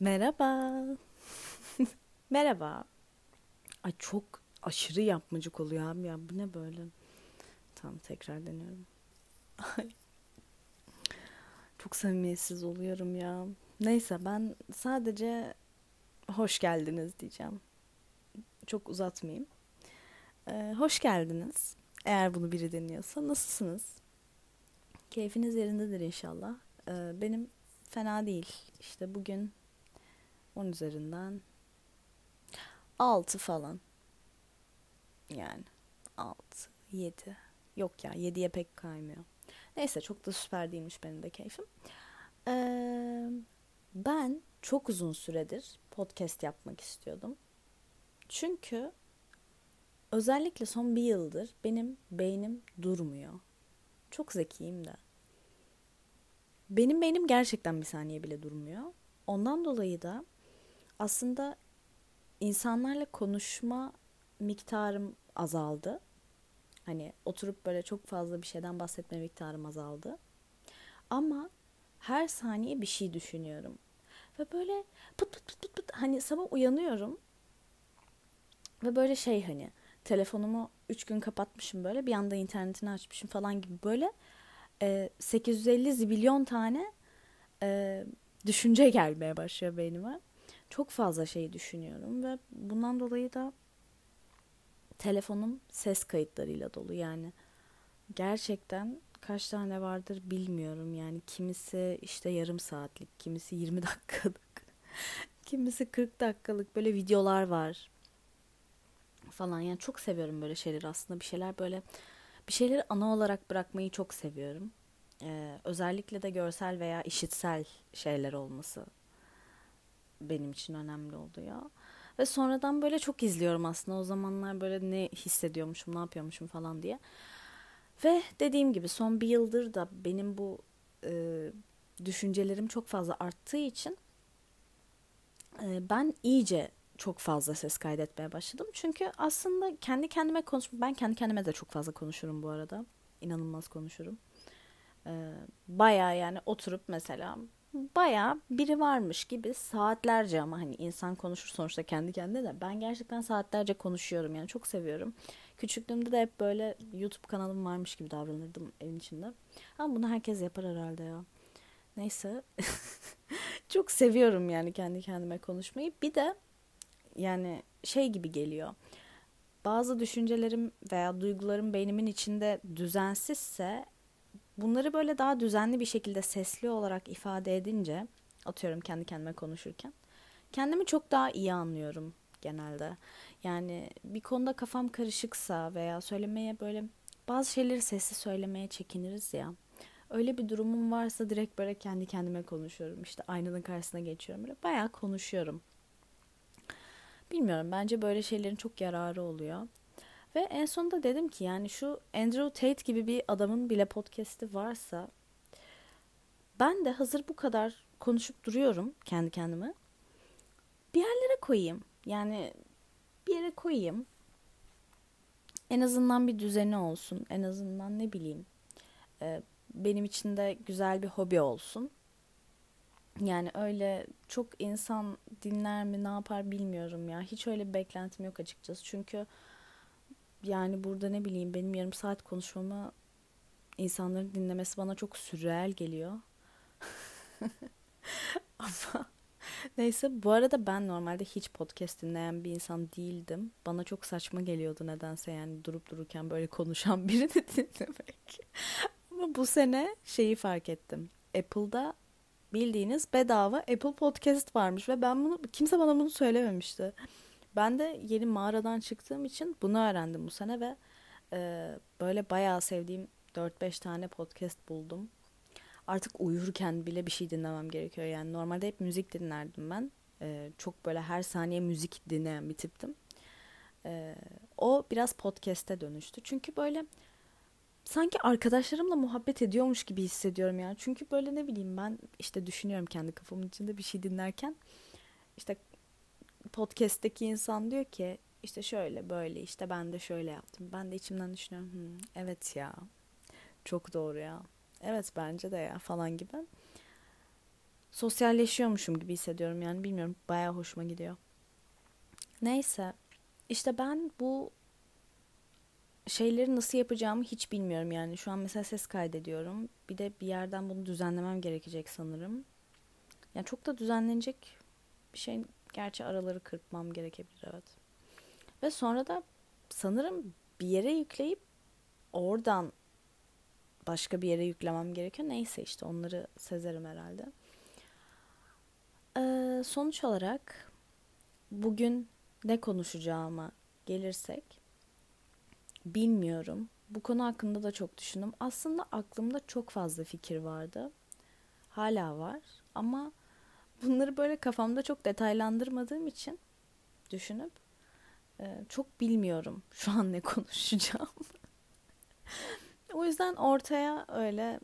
Merhaba. Merhaba. Ay çok aşırı yapmacık oluyor abi ya. Bu ne böyle? Tamam tekrar deniyorum. Çok samimiyetsiz oluyorum ya. Neyse ben sadece hoş geldiniz diyeceğim. Çok uzatmayayım. Ee, hoş geldiniz. Eğer bunu biri deniyorsa nasılsınız? Keyfiniz yerindedir inşallah. Ee, benim fena değil. İşte bugün 10 üzerinden 6 falan. Yani 6, 7. Yok ya 7'ye pek kaymıyor. Neyse çok da süper değilmiş benim de keyfim. Ee, ben çok uzun süredir podcast yapmak istiyordum. Çünkü özellikle son bir yıldır benim beynim durmuyor. Çok zekiyim de. Benim beynim gerçekten bir saniye bile durmuyor. Ondan dolayı da aslında insanlarla konuşma miktarım azaldı. Hani oturup böyle çok fazla bir şeyden bahsetme miktarım azaldı. Ama her saniye bir şey düşünüyorum. Ve böyle pıt pıt pıt pıt pıt hani sabah uyanıyorum. Ve böyle şey hani telefonumu 3 gün kapatmışım böyle bir anda internetini açmışım falan gibi böyle e, 850 zibilyon tane e, düşünce gelmeye başlıyor beynime. Çok fazla şey düşünüyorum ve bundan dolayı da telefonum ses kayıtlarıyla dolu yani. Gerçekten kaç tane vardır bilmiyorum yani kimisi işte yarım saatlik, kimisi 20 dakikalık, kimisi 40 dakikalık böyle videolar var falan yani çok seviyorum böyle şeyleri aslında bir şeyler böyle bir şeyleri ana olarak bırakmayı çok seviyorum. Ee, özellikle de görsel veya işitsel şeyler olması benim için önemli oluyor. Ve sonradan böyle çok izliyorum aslında o zamanlar böyle ne hissediyormuşum, ne yapıyormuşum falan diye. Ve dediğim gibi son bir yıldır da benim bu e, düşüncelerim çok fazla arttığı için e, ben iyice çok fazla ses kaydetmeye başladım. Çünkü aslında kendi kendime konuş ben kendi kendime de çok fazla konuşurum bu arada. İnanılmaz konuşurum. Ee, Baya yani oturup mesela baya biri varmış gibi saatlerce ama hani insan konuşur sonuçta kendi kendine de ben gerçekten saatlerce konuşuyorum yani çok seviyorum. Küçüklüğümde de hep böyle YouTube kanalım varmış gibi davranırdım evin içinde. Ama bunu herkes yapar herhalde ya. Neyse. çok seviyorum yani kendi kendime konuşmayı. Bir de yani şey gibi geliyor. Bazı düşüncelerim veya duygularım beynimin içinde düzensizse bunları böyle daha düzenli bir şekilde sesli olarak ifade edince atıyorum kendi kendime konuşurken kendimi çok daha iyi anlıyorum genelde. Yani bir konuda kafam karışıksa veya söylemeye böyle bazı şeyleri sesli söylemeye çekiniriz ya. Öyle bir durumum varsa direkt böyle kendi kendime konuşuyorum. İşte aynanın karşısına geçiyorum. Böyle bayağı konuşuyorum. Bilmiyorum bence böyle şeylerin çok yararı oluyor. Ve en sonunda dedim ki yani şu Andrew Tate gibi bir adamın bile podcast'i varsa ben de hazır bu kadar konuşup duruyorum kendi kendime. Bir yerlere koyayım. Yani bir yere koyayım. En azından bir düzeni olsun. En azından ne bileyim. benim için de güzel bir hobi olsun. Yani öyle çok insan dinler mi ne yapar bilmiyorum ya. Hiç öyle bir beklentim yok açıkçası. Çünkü yani burada ne bileyim benim yarım saat konuşmamı insanların dinlemesi bana çok sürreel geliyor. Ama neyse bu arada ben normalde hiç podcast dinleyen bir insan değildim. Bana çok saçma geliyordu nedense yani durup dururken böyle konuşan birini dinlemek. Ama bu sene şeyi fark ettim. Apple'da bildiğiniz bedava Apple Podcast varmış ve ben bunu kimse bana bunu söylememişti. Ben de yeni mağaradan çıktığım için bunu öğrendim bu sene ve e, böyle bayağı sevdiğim 4-5 tane podcast buldum. Artık uyurken bile bir şey dinlemem gerekiyor. Yani normalde hep müzik dinlerdim ben. E, çok böyle her saniye müzik dinleyen bir tiptim. E, o biraz podcast'e dönüştü. Çünkü böyle sanki arkadaşlarımla muhabbet ediyormuş gibi hissediyorum yani. Çünkü böyle ne bileyim ben işte düşünüyorum kendi kafamın içinde bir şey dinlerken. İşte podcast'teki insan diyor ki işte şöyle böyle işte ben de şöyle yaptım. Ben de içimden düşünüyorum. Hmm, evet ya. Çok doğru ya. Evet bence de ya falan gibi. sosyalleşiyormuşum gibi hissediyorum yani bilmiyorum bayağı hoşuma gidiyor. Neyse işte ben bu şeyleri nasıl yapacağımı hiç bilmiyorum yani. Şu an mesela ses kaydediyorum. Bir de bir yerden bunu düzenlemem gerekecek sanırım. Yani çok da düzenlenecek bir şey. Gerçi araları kırpmam gerekebilir evet. Ve sonra da sanırım bir yere yükleyip oradan başka bir yere yüklemem gerekiyor. Neyse işte onları sezerim herhalde. Ee, sonuç olarak bugün ne konuşacağıma gelirsek bilmiyorum. Bu konu hakkında da çok düşündüm. Aslında aklımda çok fazla fikir vardı. Hala var ama bunları böyle kafamda çok detaylandırmadığım için düşünüp e, çok bilmiyorum şu an ne konuşacağım. o yüzden ortaya öyle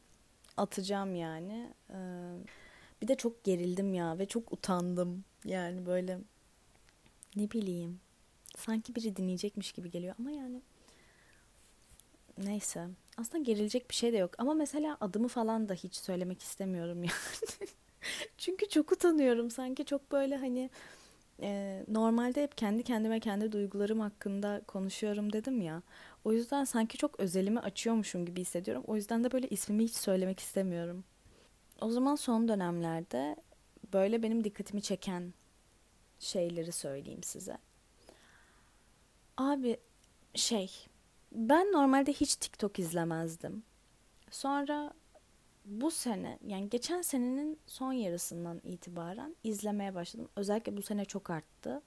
atacağım yani. E, bir de çok gerildim ya ve çok utandım. Yani böyle ne bileyim sanki biri dinleyecekmiş gibi geliyor ama yani neyse aslında gerilecek bir şey de yok ama mesela adımı falan da hiç söylemek istemiyorum yani çünkü çok utanıyorum sanki çok böyle hani e, normalde hep kendi kendime kendi duygularım hakkında konuşuyorum dedim ya o yüzden sanki çok özelimi açıyormuşum gibi hissediyorum o yüzden de böyle ismimi hiç söylemek istemiyorum o zaman son dönemlerde böyle benim dikkatimi çeken şeyleri söyleyeyim size. Abi şey ben normalde hiç TikTok izlemezdim. Sonra bu sene yani geçen senenin son yarısından itibaren izlemeye başladım. Özellikle bu sene çok arttı.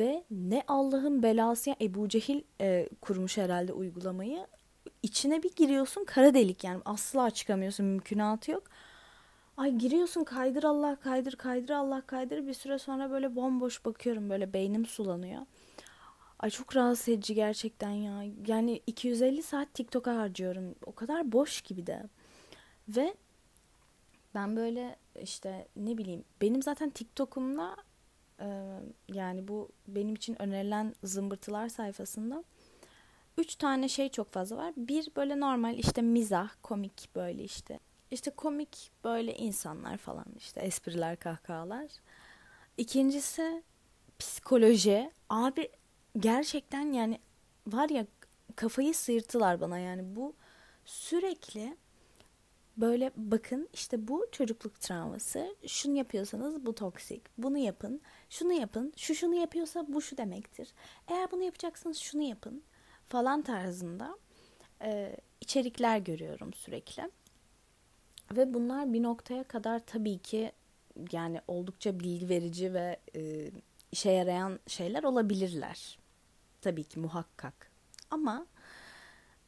Ve ne Allah'ın belası ya Ebu Cehil e, kurmuş herhalde uygulamayı. İçine bir giriyorsun kara delik yani asla çıkamıyorsun mümkünatı yok. Ay giriyorsun kaydır Allah kaydır kaydır Allah kaydır bir süre sonra böyle bomboş bakıyorum böyle beynim sulanıyor. Ay çok rahatsız edici gerçekten ya. Yani 250 saat TikTok'a harcıyorum. O kadar boş gibi de. Ve ben böyle işte ne bileyim benim zaten TikTok'umla e, yani bu benim için önerilen zımbırtılar sayfasında üç tane şey çok fazla var. Bir böyle normal işte mizah, komik böyle işte işte komik böyle insanlar falan işte espriler kahkahalar. İkincisi psikoloji. Abi gerçekten yani var ya kafayı sıyırtılar bana yani bu sürekli böyle bakın işte bu çocukluk travması şunu yapıyorsanız bu toksik bunu yapın şunu yapın şu şunu yapıyorsa bu şu demektir eğer bunu yapacaksınız şunu yapın falan tarzında e, içerikler görüyorum sürekli ve bunlar bir noktaya kadar tabii ki yani oldukça bilgi verici ve e, işe yarayan şeyler olabilirler. Tabii ki muhakkak. Ama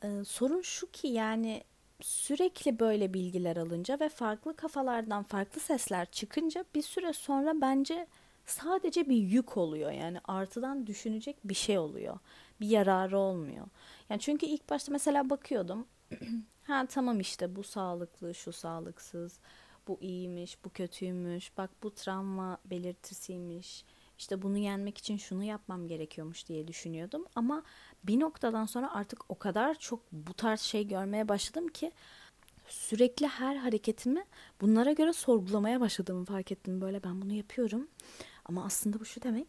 e, sorun şu ki yani sürekli böyle bilgiler alınca ve farklı kafalardan farklı sesler çıkınca bir süre sonra bence sadece bir yük oluyor. Yani artıdan düşünecek bir şey oluyor. Bir yararı olmuyor. Yani çünkü ilk başta mesela bakıyordum Ha tamam işte bu sağlıklı, şu sağlıksız, bu iyiymiş, bu kötüymüş, bak bu travma belirtisiymiş. İşte bunu yenmek için şunu yapmam gerekiyormuş diye düşünüyordum. Ama bir noktadan sonra artık o kadar çok bu tarz şey görmeye başladım ki sürekli her hareketimi bunlara göre sorgulamaya başladığımı fark ettim. Böyle ben bunu yapıyorum ama aslında bu şu demek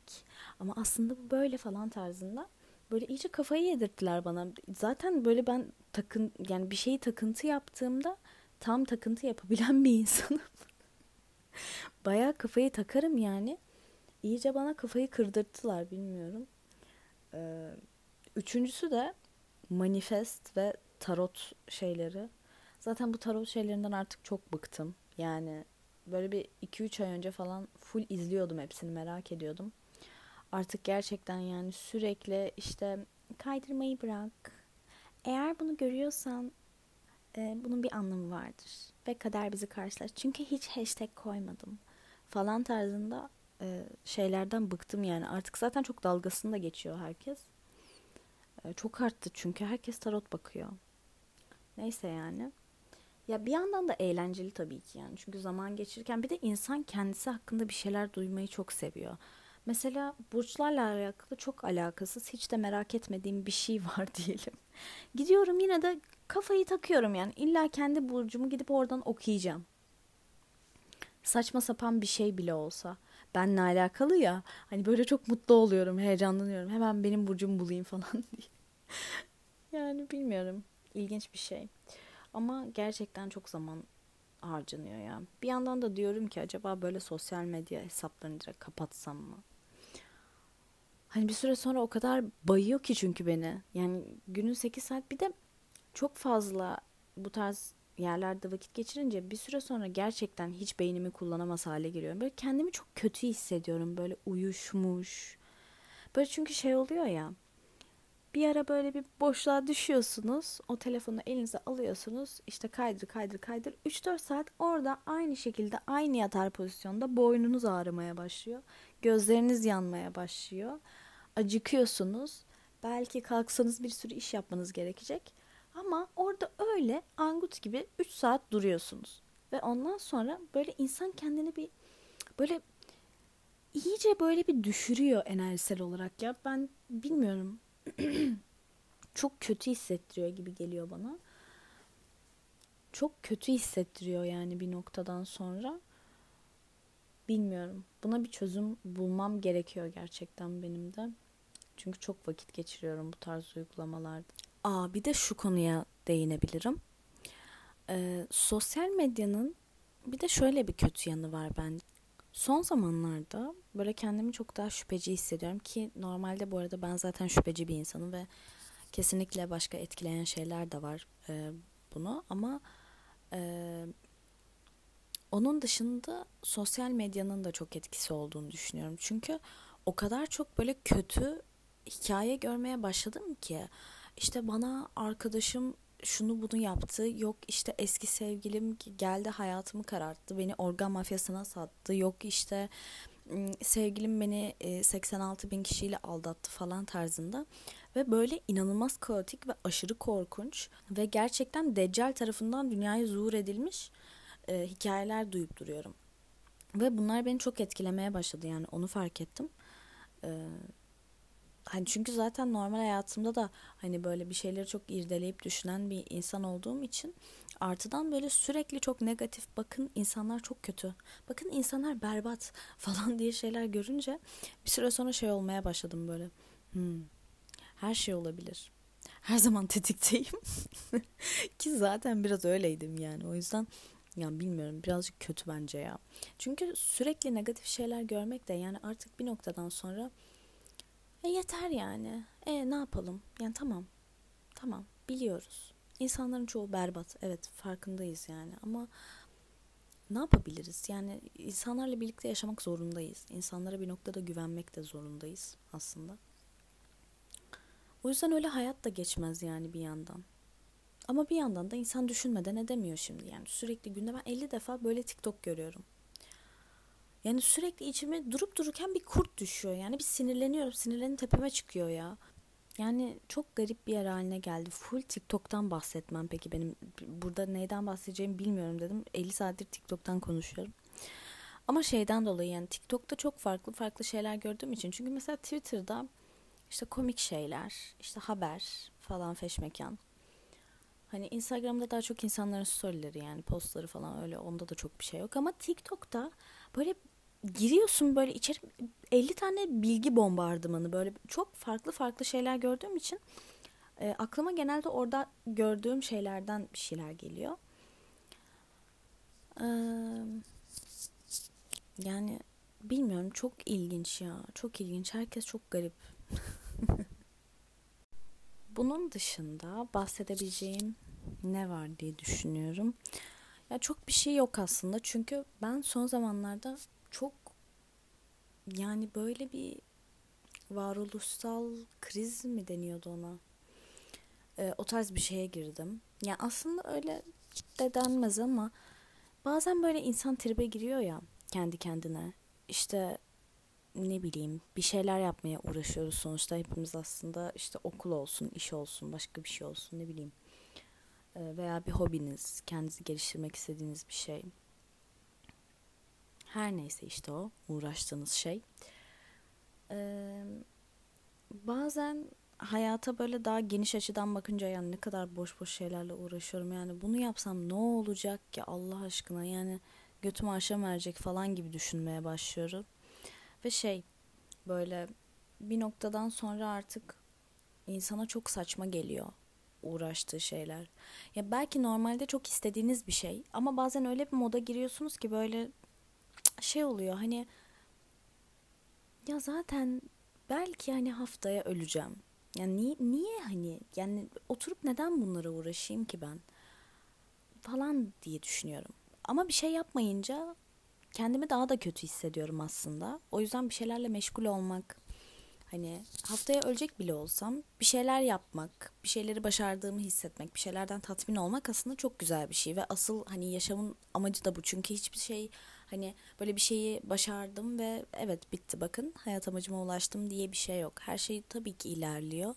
ama aslında bu böyle falan tarzında böyle iyice kafayı yedirttiler bana. Zaten böyle ben takın yani bir şeyi takıntı yaptığımda tam takıntı yapabilen bir insanım. Bayağı kafayı takarım yani. İyice bana kafayı kırdırttılar bilmiyorum. Ee, üçüncüsü de manifest ve tarot şeyleri. Zaten bu tarot şeylerinden artık çok bıktım. Yani böyle bir 2-3 ay önce falan full izliyordum hepsini merak ediyordum. Artık gerçekten yani sürekli işte kaydırmayı bırak. Eğer bunu görüyorsan e, bunun bir anlamı vardır. Ve kader bizi karşılar. Çünkü hiç hashtag koymadım. Falan tarzında e, şeylerden bıktım yani. Artık zaten çok dalgasında geçiyor herkes. E, çok arttı çünkü herkes tarot bakıyor. Neyse yani. Ya bir yandan da eğlenceli tabii ki yani. Çünkü zaman geçirirken bir de insan kendisi hakkında bir şeyler duymayı çok seviyor. Mesela burçlarla alakalı çok alakasız hiç de merak etmediğim bir şey var diyelim. Gidiyorum yine de kafayı takıyorum yani. İlla kendi burcumu gidip oradan okuyacağım. saçma sapan bir şey bile olsa benle alakalı ya hani böyle çok mutlu oluyorum, heyecanlanıyorum. Hemen benim burcumu bulayım falan diye. yani bilmiyorum. ilginç bir şey. Ama gerçekten çok zaman harcanıyor ya. Bir yandan da diyorum ki acaba böyle sosyal medya hesaplarını direkt kapatsam mı? Hani bir süre sonra o kadar bayıyor ki çünkü beni. Yani günün 8 saat bir de çok fazla bu tarz yerlerde vakit geçirince bir süre sonra gerçekten hiç beynimi kullanamaz hale geliyorum. Böyle kendimi çok kötü hissediyorum. Böyle uyuşmuş. Böyle çünkü şey oluyor ya. Bir ara böyle bir boşluğa düşüyorsunuz. O telefonu elinize alıyorsunuz. İşte kaydır kaydır kaydır. 3-4 saat orada aynı şekilde aynı yatar pozisyonda boynunuz ağrımaya başlıyor. Gözleriniz yanmaya başlıyor. Acıkıyorsunuz. Belki kalksanız bir sürü iş yapmanız gerekecek. Ama orada öyle angut gibi 3 saat duruyorsunuz. Ve ondan sonra böyle insan kendini bir böyle iyice böyle bir düşürüyor enerjisel olarak ya. Ben bilmiyorum. Çok kötü hissettiriyor gibi geliyor bana. Çok kötü hissettiriyor yani bir noktadan sonra. Bilmiyorum. Buna bir çözüm bulmam gerekiyor gerçekten benim de. Çünkü çok vakit geçiriyorum bu tarz uygulamalarda. Aa bir de şu konuya değinebilirim. Ee, sosyal medyanın bir de şöyle bir kötü yanı var bence. Son zamanlarda böyle kendimi çok daha şüpheci hissediyorum ki normalde bu arada ben zaten şüpheci bir insanım ve kesinlikle başka etkileyen şeyler de var e, bunu ama e, onun dışında sosyal medyanın da çok etkisi olduğunu düşünüyorum. Çünkü o kadar çok böyle kötü hikaye görmeye başladım ki işte bana arkadaşım şunu bunu yaptı. Yok işte eski sevgilim geldi hayatımı kararttı. Beni organ mafyasına sattı. Yok işte sevgilim beni 86 bin kişiyle aldattı falan tarzında. Ve böyle inanılmaz kaotik ve aşırı korkunç ve gerçekten Deccal tarafından dünyaya zuhur edilmiş hikayeler duyup duruyorum. Ve bunlar beni çok etkilemeye başladı yani onu fark ettim. E, hani çünkü zaten normal hayatımda da hani böyle bir şeyleri çok irdeleyip düşünen bir insan olduğum için artıdan böyle sürekli çok negatif bakın insanlar çok kötü. Bakın insanlar berbat falan diye şeyler görünce bir süre sonra şey olmaya başladım böyle. Hmm, her şey olabilir. Her zaman tetikteyim. Ki zaten biraz öyleydim yani. O yüzden yani bilmiyorum birazcık kötü bence ya. Çünkü sürekli negatif şeyler görmek de yani artık bir noktadan sonra e yeter yani. E ne yapalım? Yani tamam. Tamam. Biliyoruz. İnsanların çoğu berbat. Evet farkındayız yani ama ne yapabiliriz? Yani insanlarla birlikte yaşamak zorundayız. İnsanlara bir noktada güvenmek de zorundayız aslında. O yüzden öyle hayat da geçmez yani bir yandan. Ama bir yandan da insan düşünmeden edemiyor şimdi. Yani sürekli günde ben 50 defa böyle TikTok görüyorum. Yani sürekli içime durup dururken bir kurt düşüyor. Yani bir sinirleniyorum. Sinirlerim tepeme çıkıyor ya. Yani çok garip bir yer haline geldi. Full TikTok'tan bahsetmem peki benim burada neyden bahsedeceğimi bilmiyorum dedim. 50 saattir TikTok'tan konuşuyorum. Ama şeyden dolayı yani TikTok'ta çok farklı farklı şeyler gördüğüm için. Çünkü mesela Twitter'da işte komik şeyler, işte haber falan feşmekan. Hani Instagram'da daha çok insanların storyleri yani postları falan öyle onda da çok bir şey yok. Ama TikTok'ta böyle giriyorsun böyle içeri 50 tane bilgi bombardımanı böyle çok farklı farklı şeyler gördüğüm için e, aklıma genelde orada gördüğüm şeylerden bir şeyler geliyor. Ee, yani bilmiyorum çok ilginç ya çok ilginç herkes çok garip. Bunun dışında bahsedebileceğim ne var diye düşünüyorum. Ya çok bir şey yok aslında çünkü ben son zamanlarda çok yani böyle bir varoluşsal kriz mi deniyordu ona? Ee, o tarz bir şeye girdim. Yani aslında öyle de denmez ama bazen böyle insan tribe giriyor ya kendi kendine. İşte ne bileyim bir şeyler yapmaya uğraşıyoruz sonuçta hepimiz aslında işte okul olsun, iş olsun, başka bir şey olsun ne bileyim. Ee, veya bir hobiniz, kendinizi geliştirmek istediğiniz bir şey. Her neyse işte o uğraştığınız şey. Ee, bazen hayata böyle daha geniş açıdan bakınca yani ne kadar boş boş şeylerle uğraşıyorum yani bunu yapsam ne olacak ki Allah aşkına yani götümü aşağı verecek falan gibi düşünmeye başlıyorum. Ve şey böyle bir noktadan sonra artık insana çok saçma geliyor uğraştığı şeyler. Ya belki normalde çok istediğiniz bir şey ama bazen öyle bir moda giriyorsunuz ki böyle şey oluyor hani ya zaten belki hani haftaya öleceğim. Yani niye, niye hani yani oturup neden bunlara uğraşayım ki ben falan diye düşünüyorum. Ama bir şey yapmayınca kendimi daha da kötü hissediyorum aslında. O yüzden bir şeylerle meşgul olmak, hani haftaya ölecek bile olsam bir şeyler yapmak, bir şeyleri başardığımı hissetmek, bir şeylerden tatmin olmak aslında çok güzel bir şey ve asıl hani yaşamın amacı da bu. Çünkü hiçbir şey hani böyle bir şeyi başardım ve evet bitti bakın hayat amacıma ulaştım diye bir şey yok. Her şey tabii ki ilerliyor.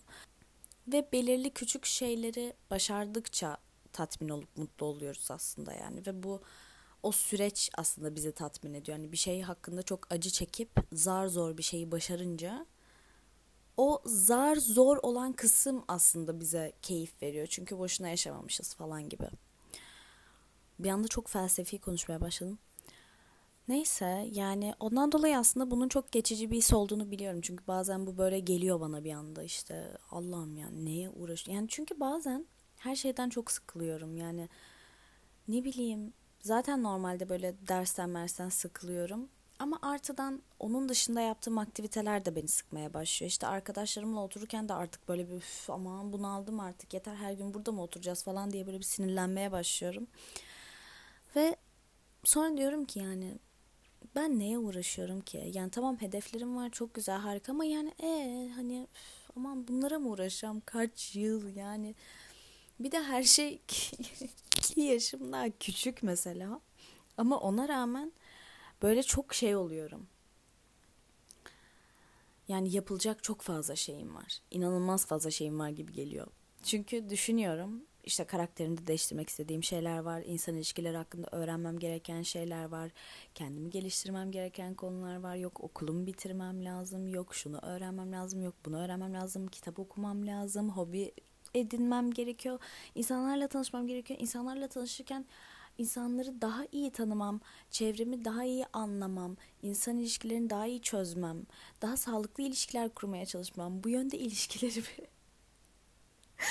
Ve belirli küçük şeyleri başardıkça tatmin olup mutlu oluyoruz aslında yani ve bu o süreç aslında bizi tatmin ediyor. Yani bir şey hakkında çok acı çekip zar zor bir şeyi başarınca o zar zor olan kısım aslında bize keyif veriyor. Çünkü boşuna yaşamamışız falan gibi. Bir anda çok felsefi konuşmaya başladım. Neyse yani ondan dolayı aslında bunun çok geçici bir his olduğunu biliyorum. Çünkü bazen bu böyle geliyor bana bir anda işte Allah'ım yani neye uğraş Yani çünkü bazen her şeyden çok sıkılıyorum. Yani ne bileyim zaten normalde böyle dersten mersten sıkılıyorum. Ama artıdan onun dışında yaptığım aktiviteler de beni sıkmaya başlıyor. İşte arkadaşlarımla otururken de artık böyle bir üf aman bunu aldım artık yeter her gün burada mı oturacağız falan diye böyle bir sinirlenmeye başlıyorum. Ve sonra diyorum ki yani ben neye uğraşıyorum ki? Yani tamam hedeflerim var çok güzel harika ama yani ee, hani üf, aman bunlara mı uğraşacağım kaç yıl yani bir de her şey iki yaşım daha küçük mesela ama ona rağmen böyle çok şey oluyorum. Yani yapılacak çok fazla şeyim var. İnanılmaz fazla şeyim var gibi geliyor. Çünkü düşünüyorum işte karakterimi değiştirmek istediğim şeyler var. İnsan ilişkileri hakkında öğrenmem gereken şeyler var. Kendimi geliştirmem gereken konular var. Yok okulumu bitirmem lazım. Yok şunu öğrenmem lazım. Yok bunu öğrenmem lazım. Kitap okumam lazım. Hobi edinmem gerekiyor. İnsanlarla tanışmam gerekiyor. İnsanlarla tanışırken insanları daha iyi tanımam, çevremi daha iyi anlamam, insan ilişkilerini daha iyi çözmem, daha sağlıklı ilişkiler kurmaya çalışmam, bu yönde ilişkilerimi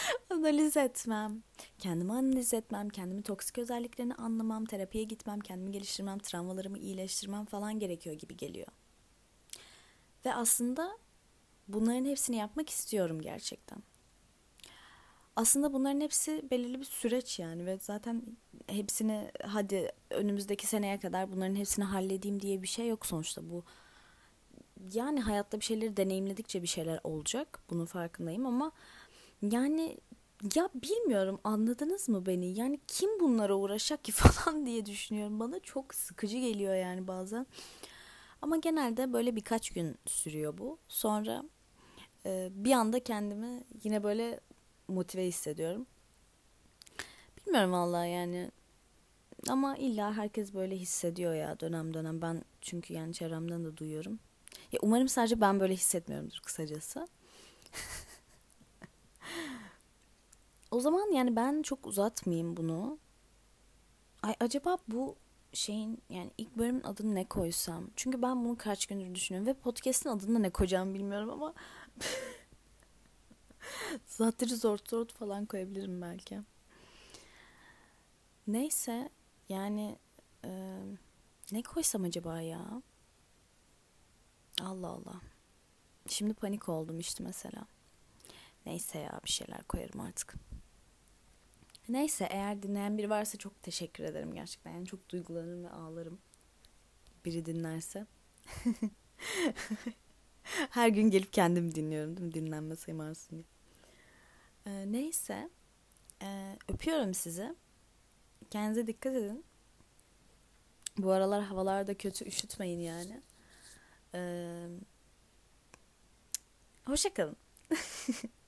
analiz etmem, kendimi analiz etmem, kendimi toksik özelliklerini anlamam, terapiye gitmem, kendimi geliştirmem, travmalarımı iyileştirmem falan gerekiyor gibi geliyor. Ve aslında bunların hepsini yapmak istiyorum gerçekten. Aslında bunların hepsi belirli bir süreç yani ve zaten hepsini hadi önümüzdeki seneye kadar bunların hepsini halledeyim diye bir şey yok sonuçta bu. Yani hayatta bir şeyleri deneyimledikçe bir şeyler olacak. Bunun farkındayım ama yani ya bilmiyorum anladınız mı beni? Yani kim bunlara uğraşacak ki falan diye düşünüyorum. Bana çok sıkıcı geliyor yani bazen. Ama genelde böyle birkaç gün sürüyor bu. Sonra e, bir anda kendimi yine böyle motive hissediyorum. Bilmiyorum vallahi yani. Ama illa herkes böyle hissediyor ya dönem dönem. Ben çünkü yani çevremden de duyuyorum. Ya umarım sadece ben böyle hissetmiyorumdur kısacası. O zaman yani ben çok uzatmayayım bunu. Ay acaba bu şeyin yani ilk bölümün adını ne koysam? Çünkü ben bunu kaç gündür düşünüyorum ve podcast'in adını ne koyacağımı bilmiyorum ama Zatürre zor zor falan koyabilirim belki. Neyse yani e, ne koysam acaba ya? Allah Allah. Şimdi panik oldum işte mesela. Neyse ya bir şeyler koyarım artık. Neyse eğer dinleyen biri varsa çok teşekkür ederim gerçekten. Yani çok duygulanırım ve ağlarım. Biri dinlerse. Her gün gelip kendim dinliyorum değil mi? Dinlenme sayım artsın diye. Ee, neyse. Ee, öpüyorum sizi. Kendinize dikkat edin. Bu aralar havalar da kötü. Üşütmeyin yani. Ee, hoşçakalın.